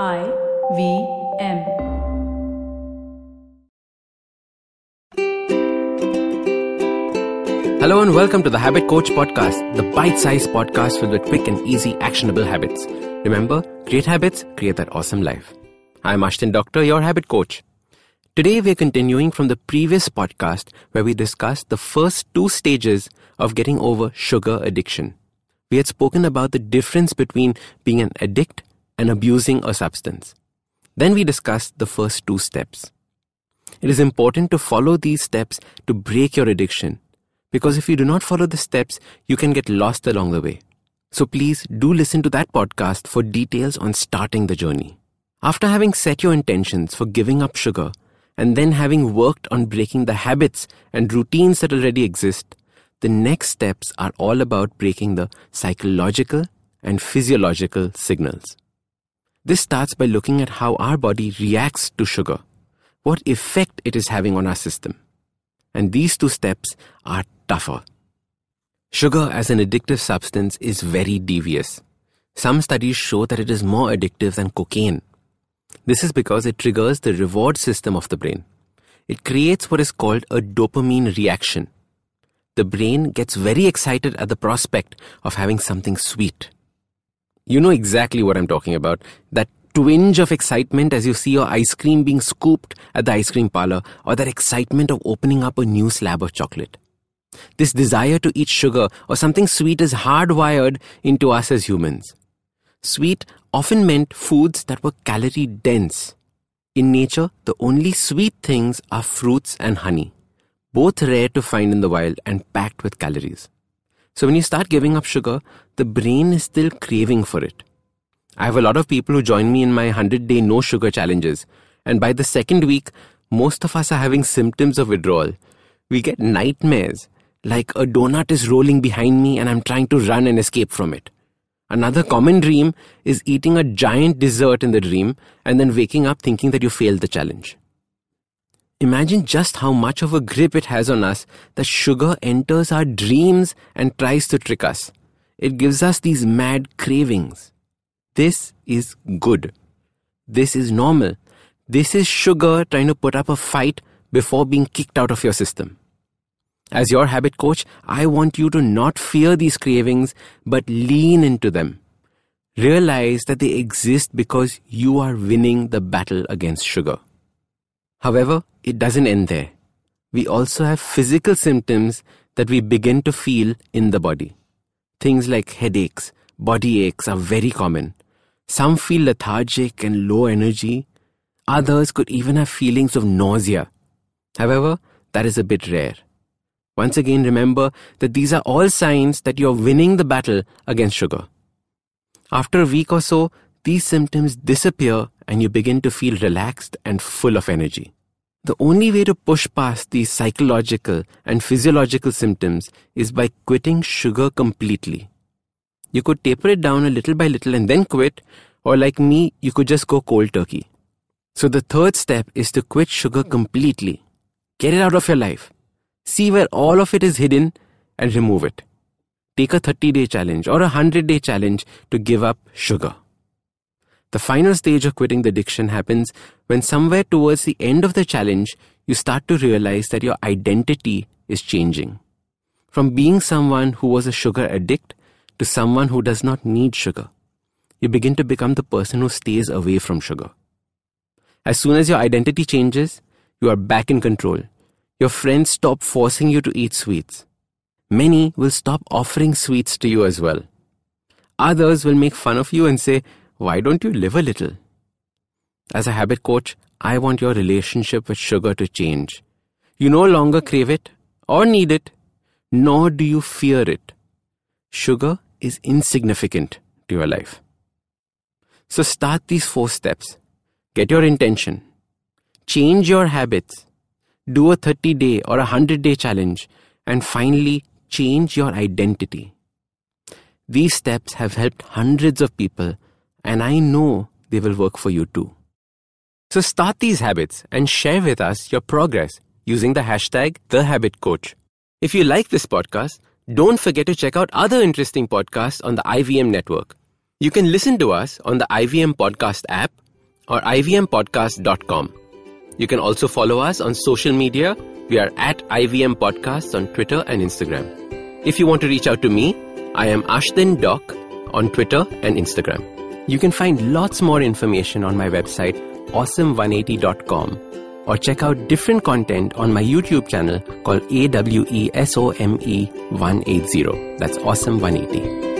I V M. Hello and welcome to the Habit Coach Podcast, the bite sized podcast filled with quick and easy, actionable habits. Remember, create habits, create that awesome life. I'm Ashdin Doctor, your habit coach. Today we're continuing from the previous podcast where we discussed the first two stages of getting over sugar addiction. We had spoken about the difference between being an addict and abusing a substance. Then we discussed the first two steps. It is important to follow these steps to break your addiction because if you do not follow the steps, you can get lost along the way. So please do listen to that podcast for details on starting the journey. After having set your intentions for giving up sugar and then having worked on breaking the habits and routines that already exist, the next steps are all about breaking the psychological and physiological signals. This starts by looking at how our body reacts to sugar, what effect it is having on our system. And these two steps are tougher. Sugar as an addictive substance is very devious. Some studies show that it is more addictive than cocaine. This is because it triggers the reward system of the brain. It creates what is called a dopamine reaction. The brain gets very excited at the prospect of having something sweet. You know exactly what I'm talking about. That twinge of excitement as you see your ice cream being scooped at the ice cream parlor, or that excitement of opening up a new slab of chocolate. This desire to eat sugar or something sweet is hardwired into us as humans. Sweet often meant foods that were calorie dense. In nature, the only sweet things are fruits and honey, both rare to find in the wild and packed with calories. So when you start giving up sugar, the brain is still craving for it. I have a lot of people who join me in my 100 day no sugar challenges, and by the second week, most of us are having symptoms of withdrawal. We get nightmares, like a donut is rolling behind me and I'm trying to run and escape from it. Another common dream is eating a giant dessert in the dream and then waking up thinking that you failed the challenge. Imagine just how much of a grip it has on us that sugar enters our dreams and tries to trick us. It gives us these mad cravings. This is good. This is normal. This is sugar trying to put up a fight before being kicked out of your system. As your habit coach, I want you to not fear these cravings, but lean into them. Realize that they exist because you are winning the battle against sugar. However, it doesn't end there. We also have physical symptoms that we begin to feel in the body. Things like headaches, body aches are very common. Some feel lethargic and low energy. Others could even have feelings of nausea. However, that is a bit rare. Once again, remember that these are all signs that you're winning the battle against sugar. After a week or so, these symptoms disappear and you begin to feel relaxed and full of energy. The only way to push past these psychological and physiological symptoms is by quitting sugar completely. You could taper it down a little by little and then quit, or like me, you could just go cold turkey. So the third step is to quit sugar completely. Get it out of your life. See where all of it is hidden and remove it. Take a 30 day challenge or a 100 day challenge to give up sugar. The final stage of quitting the addiction happens when somewhere towards the end of the challenge, you start to realize that your identity is changing. From being someone who was a sugar addict to someone who does not need sugar. You begin to become the person who stays away from sugar. As soon as your identity changes, you are back in control. Your friends stop forcing you to eat sweets. Many will stop offering sweets to you as well. Others will make fun of you and say, Why don't you live a little? As a habit coach, I want your relationship with sugar to change. You no longer crave it or need it, nor do you fear it. Sugar is insignificant to your life. So start these four steps. Get your intention. Change your habits. Do a 30 day or a 100 day challenge. And finally, change your identity. These steps have helped hundreds of people, and I know they will work for you too. So start these habits and share with us your progress using the hashtag TheHabitCoach. If you like this podcast, don't forget to check out other interesting podcasts on the IVM network. You can listen to us on the IVM Podcast app or ivmpodcast.com. You can also follow us on social media. We are at IVM Podcasts on Twitter and Instagram. If you want to reach out to me, I am Ashdin Doc on Twitter and Instagram. You can find lots more information on my website, awesome180.com, or check out different content on my YouTube channel called AWESOME 180. That's Awesome 180.